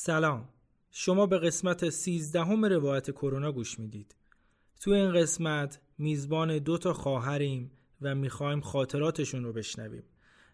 سلام. شما به قسمت 13 همه روایت کرونا گوش می‌دید. تو این قسمت میزبان دو تا خواهریم و می‌خوایم خاطراتشون رو بشنویم.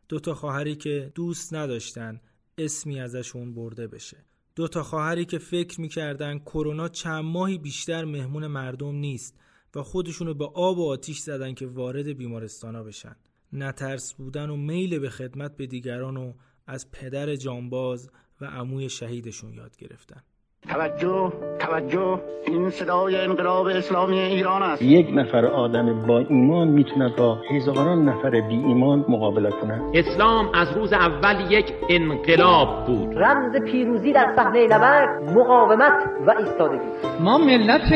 دو تا خواهری که دوست نداشتن اسمی ازشون برده بشه. دو تا خواهری که فکر می‌کردن کرونا چند ماهی بیشتر مهمون مردم نیست و خودشونو به آب و آتیش زدن که وارد بیمارستانا بشن. نترس بودن و میل به خدمت به دیگران و از پدر جانباز و عموی شهیدشون یاد گرفتن. توجه توجه. این صدای انقلاب اسلامی ایران است. یک نفر آدم با ایمان می‌تونه با هزاران نفر بی ایمان مقابله کنه. اسلام از روز اول یک انقلاب بود. رمز پیروزی در صحنه نبرد مقاومت و ایستادگی. ما ملت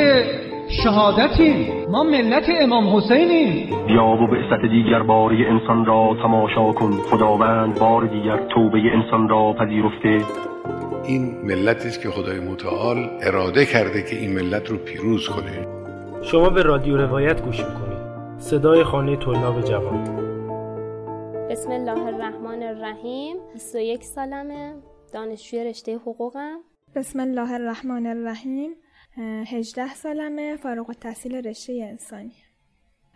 شهادتیم. ما ملت امام حسینیم. بیا و بعثت دیگر باری انسان را تماشا کن. خداوند بار دیگر توبه انسان را پذیرفته. این ملتی است که خدای متعال اراده کرده که این ملت رو پیروز کنه. شما به رادیو روایت گوش می‌کنید. صدای خانه طلاب جوان. بسم الله الرحمن الرحیم. 21 سالمه. دانشجوی رشته حقوقم. بسم الله الرحمن الرحیم. 18 سالمه فارغ التحصیل رشته انسانی.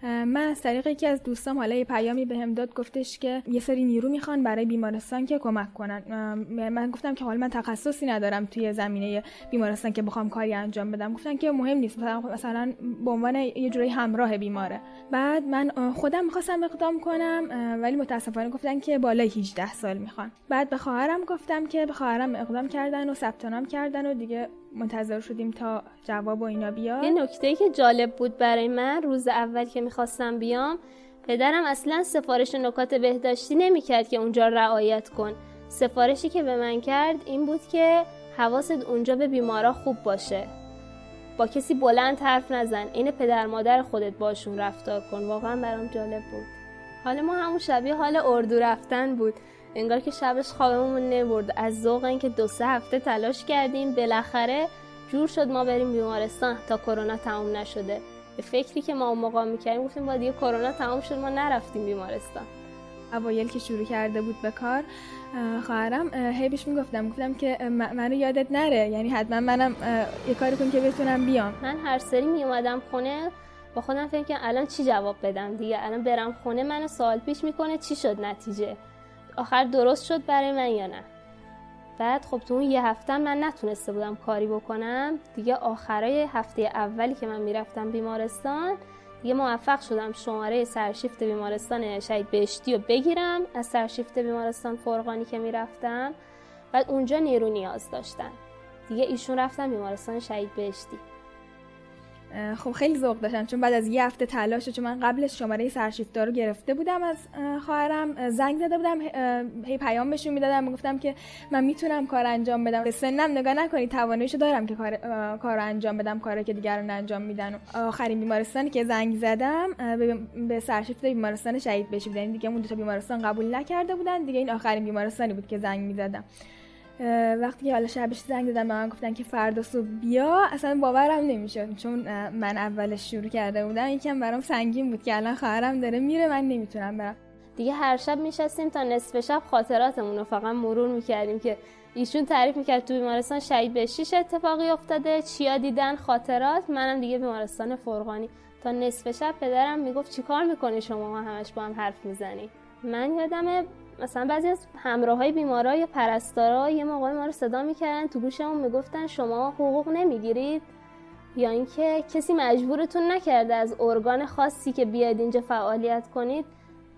من از طریق یکی از دوستام حالا یه پیامی بهم داد گفتش که یه سری نیرو می‌خوان برای بیمارستان که کمک کنن. من گفتم که حالا من تخصصی ندارم توی زمینه بیمارستان که بخوام کاری انجام بدم. گفتن که مهم نیست مثلا به عنوان یه جوری همراه بیماره. بعد من خودم می‌خواستم اقدام کنم ولی متاسفانه گفتن که بالای 18 سال می‌خوان. بعد به خواهرم گفتم که به خواهرم اقدام کردن و ثبت نام کردن و دیگه منتظر شدیم تا جواب و اینا بیاد. یه نکته که جالب بود برای من روز اول که می‌خواستم بیام پدرم اصلا سفارش نکات بهداشتی نمی‌کرد که اونجا رعایت کن. سفارشی که به من کرد این بود که حواست اونجا به بیمارا خوب باشه. با کسی بلند حرف نزن این پدر مادر خودت باشون رفتار کن. واقعا برام جالب بود. حال ما همون شبیه حال اردو رفتن بود. انگار که شبش خوابمون نبرد. از ذوق اینکه دو سه هفته تلاش کردیم بالاخره جور شد ما بریم بیمارستان تا کرونا تموم نشده. به فکری که ما اون موقع می‌کردیم گفتیم با دیگه کرونا تموم شد ما نرفتیم بیمارستان. اوایل که شروع کرده بود به کار خواهرم هی بهش می‌گفتم گفتم که منو یادت نره. یعنی حتما منم یه کاری کن که بتونم بیام. من هر سری میومدم خونه با خودم فکر کنم الان چی جواب بدم دیگه؟ الان برم خونه منو سوال پیش می‌کنه چی شد نتیجه؟ آخر درست شد برای من یا نه؟ بعد خب تو اون یه هفته من نتونسته بودم کاری بکنم. دیگه آخرای هفته اولی که من می‌رفتم بیمارستان دیگه موفق شدم شماره سرشیفت بیمارستان شهید بهشتی رو بگیرم. از سرشیفت بیمارستان فرقانی که می‌رفتم. بعد اونجا نیرو نیاز داشتن. دیگه ایشون رفتن بیمارستان شهید بهشتی. خب خیلی ذوق داشتم چون بعد از یه هفته تلاش چون من قبلش شماره سرشیفتا رو گرفته بودم از خواهرم زنگ زده بودم هی پیام بهشون می‌دادم می‌گفتم که من می‌تونم کار انجام بدم. سنم نگاه نکنید تواناییشو دارم که کار کار انجام بدم کاری که دیگران انجام میدن. آخرین بیمارستانی که زنگ زدم به سرشیفت بیمارستان شهید بشی بودن دیگه اون دو تا بیمارستان قبول نکرده بودن دیگه این آخرین بیمارستانی بود که زنگ می‌زدم. وقتی که حالا شبش زنگ دادم به من گفتن که فردا صبح بیا اصلا باورم نمی‌شد. چون من اولش شروع کرده بودم یکم برام سنگین بود که الان خواهرم داره میره من نمی‌تونم برم. دیگه هر شب میشستیم تا نصف شب خاطراتمون رو فقط مرور می‌کردیم که ایشون تعریف می‌کرد تو بیمارستان شهید بهشتیش اتفاقی افتاده چیا دیدن خاطرات منم دیگه بیمارستان فرغانی. تا نصف شب پدرم می‌گفت چیکار می‌کنی شما؟ ما همش با هم حرف می‌زنی من یادم مثلا بعضی از همراه های بیمارا یا پرستارا یه موقع ما رو صدا می‌کردن تو گوشمون می‌گفتن شما حقوق نمی‌گیرید یا اینکه کسی مجبورتون نکرده از ارگان خاصی که بیاید اینجا فعالیت کنید.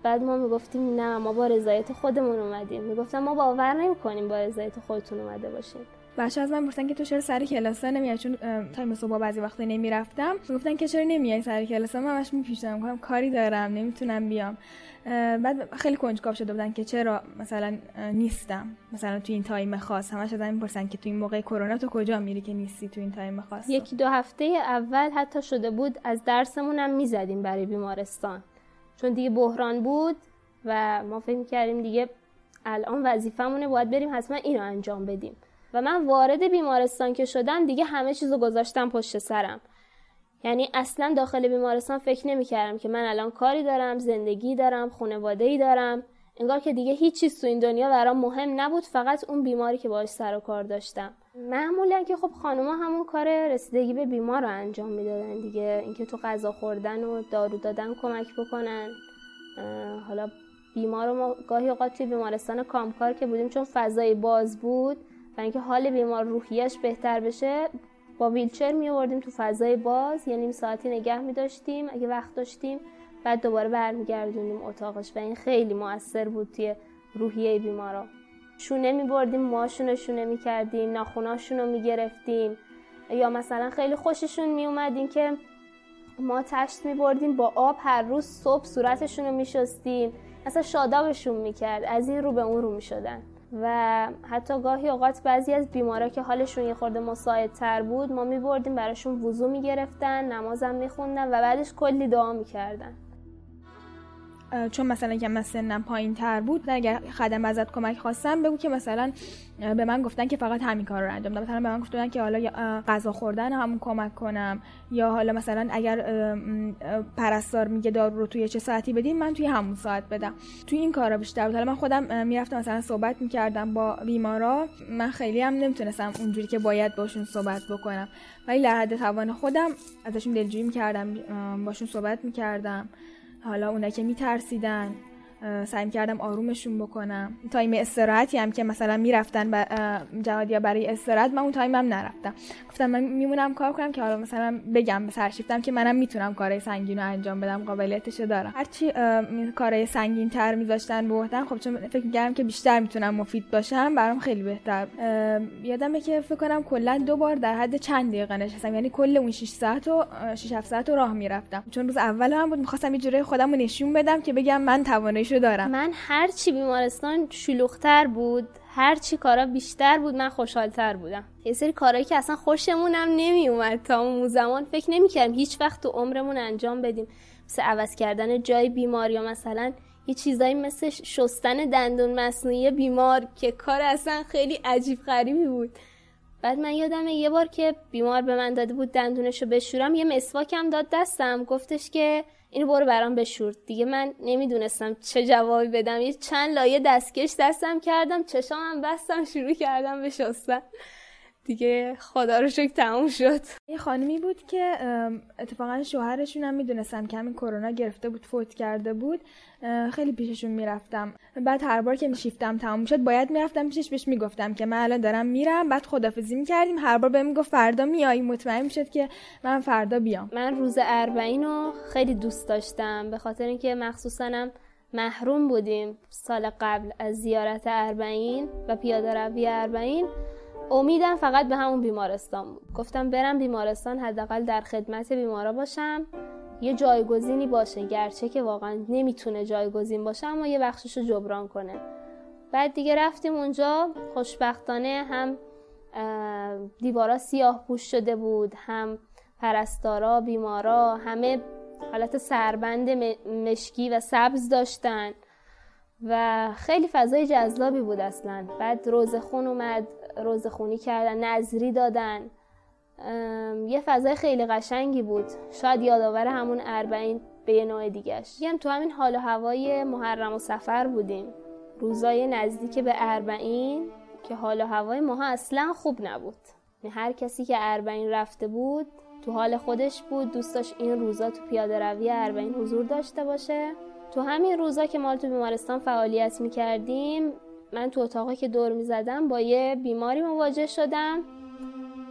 بعد ما می‌گفتیم نه ما با رضایت خودمون اومدیم. می‌گفتم ما باور نمی‌کنیم با رضایت خودتون اومده باشیم بچه از من گفتن که تو چرا سر کلاس نمیای؟ چون time صبح بعضی وقتا نمی‌رفتم. گفتن که چرا نمیای سر کلاس من همش میپیچیدم گفتم کاری دارم نمی‌تونم بیام. بعد خیلی کنجکاو شده بودن که چرا مثلا نیستم. مثلا تو این time خاص. همش ازم می‌پرسن که تو این موقع کرونا تو کجا میری که نیستی تو این time خاص؟ یکی دو هفته اول حتی شده بود از درسمون هم می‌زدیم برای بیمارستان. چون دیگه بحران بود و ما فکر کردیم دیگه الان وظیفمونه باید بریم حتما اینو انجام بدیم. و من وارد بیمارستان که شدم دیگه همه چیزو گذاشتم پشت سرم. یعنی اصلا داخل بیمارستان فکر نمی کردم که من الان کاری دارم زندگی دارم خانواده ای دارم. انگار که دیگه هیچ چیز تو این دنیا برام مهم نبود فقط اون بیماری که باش سر و کار داشتم. معمولا که خب خانوما همون کار رسیدگی به بیمار رو انجام می‌دادن دیگه. اینکه تو غذا خوردن و دارو دادن کمک بکنن. حالا بیمار رو ما گاهی اوقات توی بیمارستان کامکار که بودیم چون فضای باز بود و اینکه حال بیمار روحیش بهتر بشه با ویلچر می آوردیم تو فضای باز یه نیم ساعتی نگه می داشتیم اگه وقت داشتیم بعد دوباره برمیگردونیم اتاقش و این خیلی موثر بود توی روحیه بیمارا. شونه می بردیم موهاشون رو شونه می کردیم ناخوناشون رو می گرفتیم یا مثلا خیلی خوششون می اومدیم که ما تشت می بردیم با آب هر روز صبح صورتشون رو می شستیم اصلا شادابشون می کرد از این رو به اون رو می شدن و حتی گاهی اوقات بعضی از بیمارا که حالشون یه خورده مساعدتر بود ما می بردیم براشون وضو می گرفتن نمازم می خوندن و بعدش کلی دعا می کردن چون مثلا که من سنم پایین تر بود اگر خدم ازت کمک خواستم بگو که مثلا به من گفتن که فقط همین کار رو انجام بدم مثلا به من گفتن که حالا غذا خوردن همون کمک کنم. یا حالا مثلا اگر پرستار میگه دارو رو توی چه ساعتی بدیم من توی همون ساعت بدم. توی این کارا بیشتر بود. حالا من خودم می‌رفتم مثلا صحبت می‌کردم با بیمارا. من خیلی هم نمی‌تونستم اونجوری که باید باشون صحبت بکنم. ولی در حد توان خودم ازشون دلجویی می‌کردم باشون صحبت می‌کردم. حالا اونا که میترسیدن. سعی کردم آرومشون بکنم. تایم استراحتی هم که مثلا می‌رفتن جهادیا برای استراحت من اون تایم هم نرفتم. گفتم من میمونم کار کنم که حالا مثلا بگم به سرشیفتم که منم می‌تونم کارهای سنگین رو انجام بدم قابلیتش دارم. هرچی کارهای سنگین تر میذاشتن بودن خب چون فکر می‌کردم که بیشتر می‌تونم مفید باشم برام خیلی بهتر یادمه که فکر کنم کلا دو بار در حد چند دقیقه نشستم. یعنی کل اون 6 ساعت و 6 7 ساعت راه می‌رفتم. چون روز اول هم بود می‌خواستم یه جوری خودم رو نشون بدم که بگم من تواناییشو دارم. من هر چی بیمارستان شلوغتر بود هر چی کارا بیشتر بود من خوشحالتر بودم. یه سری کارهایی که اصلا خوشمون هم نمی اومد تا اون زمان. فکر نمی کردم هیچ وقت تو عمرمون انجام بدیم. مثل عوض کردن جای بیمار یا مثلا یه چیزایی مثل شستن دندون مصنوعی بیمار که کار اصلا خیلی عجیب غریبی بود. بعد من یادمه یه بار که بیمار به من داده بود دندونشو بشورم یه مسواکم داد دستم. گفتش که اینو برو برام بشور. دیگه من نمی‌دونستم چه جوابی بدم. یه چند لایه دستکش دستم کردم چشامم بستم شروع کردم به شستن. دیگه خدا رو شکر تموم شد. یه خانمی بود که اتفاقا شوهرشون هم می‌دونستم که همین کرونا گرفته بود فوت کرده بود خیلی پیششون می‌رفتم. بعد هر بار که شیفتم تموم شد باید می‌رفتم پیشش بهش می‌گفتم که من الان دارم میرم. بعد خدافزی می‌کردیم. هر بار بهم می‌گفت فردا میای. مطمئن می‌شد که من فردا بیام. من روز اربعین رو خیلی دوست داشتم. به خاطر اینکه مخصوصا محروم بودیم سال قبل از زیارت اربعین و پیاده روی اربعین. امیدم فقط به همون بیمارستان بود. گفتم برم بیمارستان حداقل در خدمت بیمارا باشم. یه جایگزینی باشه. گرچه که واقعا نمی‌تونه جایگزین باشه اما یه بخشش رو جبران کنه. بعد دیگه رفتیم اونجا. خوشبختانه هم دیوارا سیاه پوش شده بود. هم پرستارا بیمارا همه حالت سربند مشکی و سبز داشتن. و خیلی فضای جذابی بود اصلا. بعد روزخون اومد. روزخونی کردن نظری دادن. یه فضای خیلی قشنگی بود. شاید یادآور همون اربعین به یه نوع دیگهش. هم تو همین حال و هوای محرم و سفر بودیم. روزای نزدیک به اربعین که حال و هوای ماها اصلا خوب نبود. یعنی هر کسی که اربعین رفته بود تو حال خودش بود دوست این روزا تو پیاده روی اربعین حضور داشته باشه. تو همین روزا که ما تو بیمارستان فعالیت می‌کردیم من تو اتاقی که دور می‌زدم با یه بیماری مواجه شدم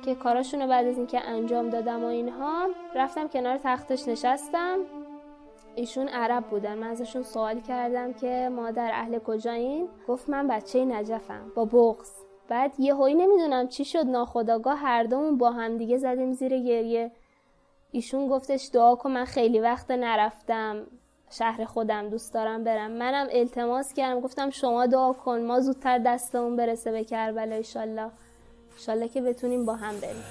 که کاراشون رو بعد از اینکه انجام دادم و اینها رفتم کنار تختش نشستم. ایشون عرب بودن. من ازشون سوال کردم که مادر اهل کجایین؟ گفت من بچه نجفم با بغز بعد یه هایی نمی‌دونم چی شد ناخداگاه هر دومون با هم دیگه زدیم زیر گریه. ایشون گفتش دعا کن من خیلی وقت نرفتم. شهر خودم دوست دارم برم. منم التماس کردم گفتم شما دعا کن ما زودتر دستمون برسه به کربلا ایشالله. ایشالله که بتونیم با هم بریم.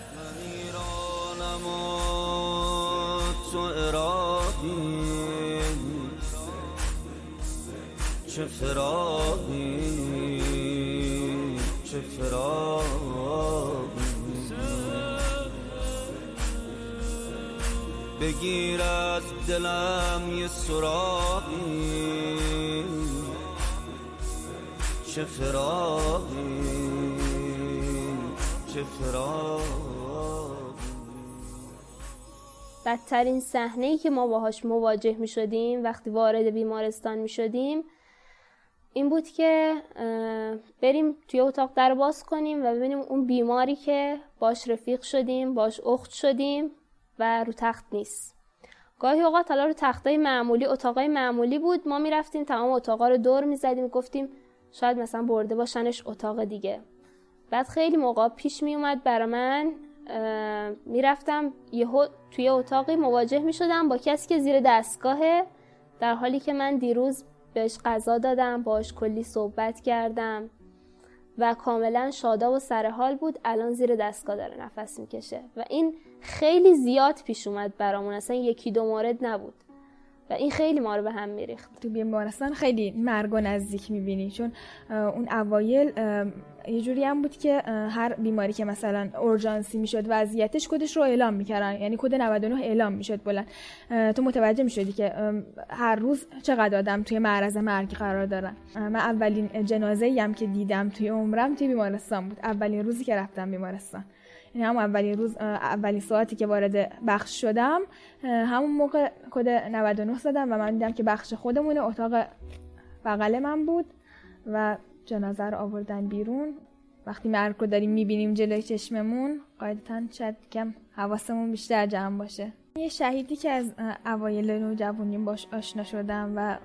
چه فراقی چه بگیر از دلم یه سراغی. چه فراقی چه فراقی بدترین صحنه ای که ما باهاش مواجه می شدیم وقتی وارد بیمارستان می شدیم این بود که بریم توی اتاق در باز کنیم و ببینیم اون بیماری که باش رفیق شدیم باش اخت شدیم. و رو تخت نیست. گاهی اوقات حالا رو تختای معمولی اتاقای معمولی بود. ما می‌رفتیم تمام اتاقا رو دور می‌زدیم گفتیم شاید مثلا برده باشنش اتاق دیگه. بعد خیلی موقع پیش میومد برا من می‌رفتم یهو توی اتاقی مواجه می‌شدم با کسی که زیر دستگاهه در حالی که من دیروز بهش غذا دادم باش کلی صحبت کردم. و کاملا شادا و سرحال بود. الان زیر دستگاه داره نفس می‌کشه. و این خیلی زیاد پیش اومد برامون. اصلا یکی دو مورد نبود. این خیلی ما رو به هم میریخت. تو بیمارستان خیلی مرگ و نزدیک می‌بینی چون اون اوایل یه جوری هم بود که هر بیماری که مثلا اورژانسی می‌شد وضعیتش کدش رو اعلام می‌کردن یعنی کد 99 اعلام می‌شد بلند. تو متوجه می‌شدی که هر روز چقدر آدم توی معرض مرگ قرار دارن. من اولین جنازه هم که دیدم توی عمرم توی بیمارستان بود. اولین روزی که رفتم بیمارستان. یعنی هم اولین روز اولین ساعتی که وارد بخش شدم همون موقع کد 99 زدم و من دیدم که بخش خودمونه اتاق بغل من بود و جنازه رو آوردن بیرون. وقتی مرگ رو داریم می‌بینیم جلوی چشممون قاعدتا شاید کم حواسمون بیشتر جمع باشه. یه شهیدی که از اوایل نوجوانیم باش آشنا شدم و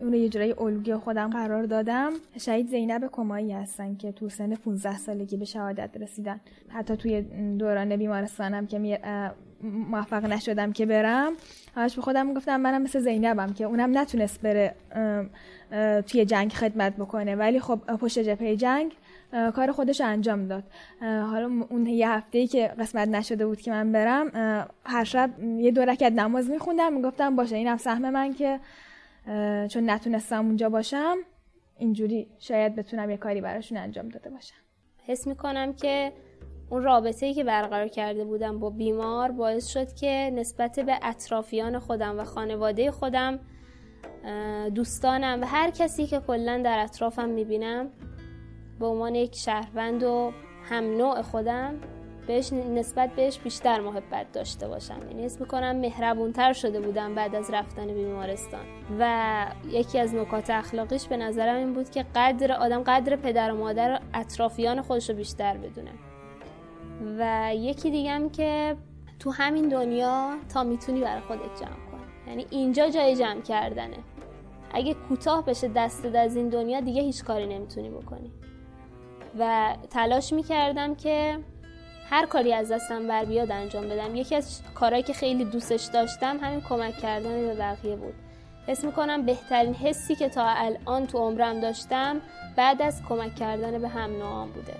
اون یه جورایی الگوی خودم قرار دادم. شهید زینب کمایی هستن که تو سن 15 سالگی به شهادت رسیدن. حتی توی دوران بیمارستانم که موفق نشدم که برم. همش به خودم گفتم منم مثل زینبم که اونم نتونست بره توی جنگ خدمت بکنه. ولی خب پشت جبهه جنگ کار خودش انجام داد. حالا اون یه هفته ای که قسمت نشده بود که من برم هر شب یه دو رکعت نماز میخوندم. می‌گفتم باشه اینم سهم من که چون نتونستم اونجا باشم اینجوری شاید بتونم یه کاری براشون انجام داده باشم. حس می‌کنم که اون رابطه ای که برقرار کرده بودم با بیمار باعث شد که نسبت به اطرافیان خودم و خانواده خودم دوستانم و هر کسی که کلا در اطرافم می‌بینم به عنوان یک شهروند و هم نوع خودم بهش نسبت بهش بیشتر محبت داشته باشم. یعنی اسم می‌کنم مهربونتر شده بودم بعد از رفتن بیمارستان. و یکی از نکات اخلاقیش به نظرم این بود که قدر آدم قدر پدر و مادر اطرافیان خودش رو بیشتر بدونه. و یکی دیگم که تو همین دنیا تا می‌تونی برای خودت جمع کن. یعنی اینجا جای جمع کردنه. اگه کوتاه بشه دستت از این دنیا دیگه هیچ کاری نمی‌تونی بکنی. و تلاش می‌کردم که هر کاری از دستم بر بیاد انجام بدم. یکی از کارهایی که خیلی دوستش داشتم همین کمک کردن به بقیه بود. حس می‌کنم بهترین حسی که تا الان تو عمرم داشتم بعد از کمک کردن به هم نوعام بوده.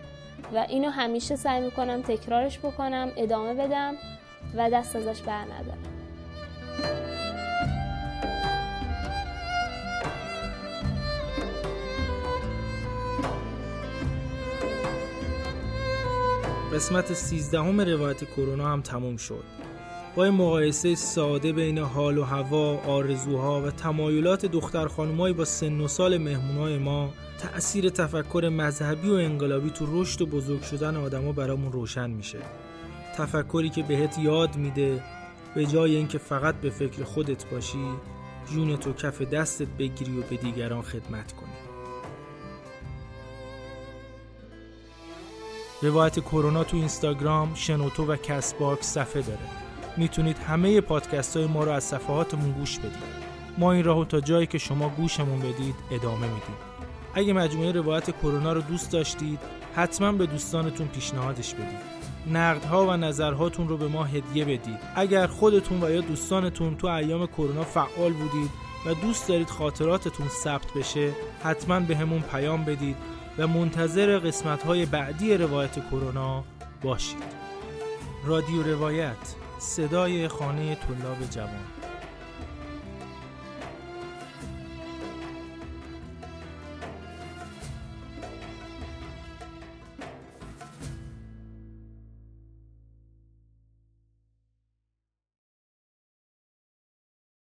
و اینو همیشه سعی می‌کنم تکرارش بکنم ادامه بدم و دست ازش بر ندارم. قسمت 13 همه روایت کرونا هم تموم شد. با مقایسه ساده بین حال و هوا، آرزوها و تمایلات دختر خانمایی با سن و سال مهمونای ما تأثیر تفکر مذهبی و انقلابی تو رشد و بزرگ شدن آدما برامون روشن میشه. تفکری که بهت یاد میده به جای اینکه فقط به فکر خودت باشی جون تو کف دستت بگیری و به دیگران خدمت کنی. روایت کرونا تو اینستاگرام، شنوتو و Castbox صفحه داره. می‌تونید همه پادکست های ما رو از صفحاتمون گوش بدید. ما این راهو تا جایی که شما گوشمون بدید ادامه میدیم. اگه مجموعه روایت کرونا رو دوست داشتید، حتما به دوستانتون پیشنهادش بدید. نقدها و نظرهاتون رو به ما هدیه بدید. اگر خودتون و یا دوستانتون تو ایام کرونا فعال بودید و دوست دارید خاطراتتون ثبت بشه، حتما به همون پیام بدید و منتظر قسمت های بعدی روایت کرونا باشید. رادیو روایت صدای خانه طلاب جوان.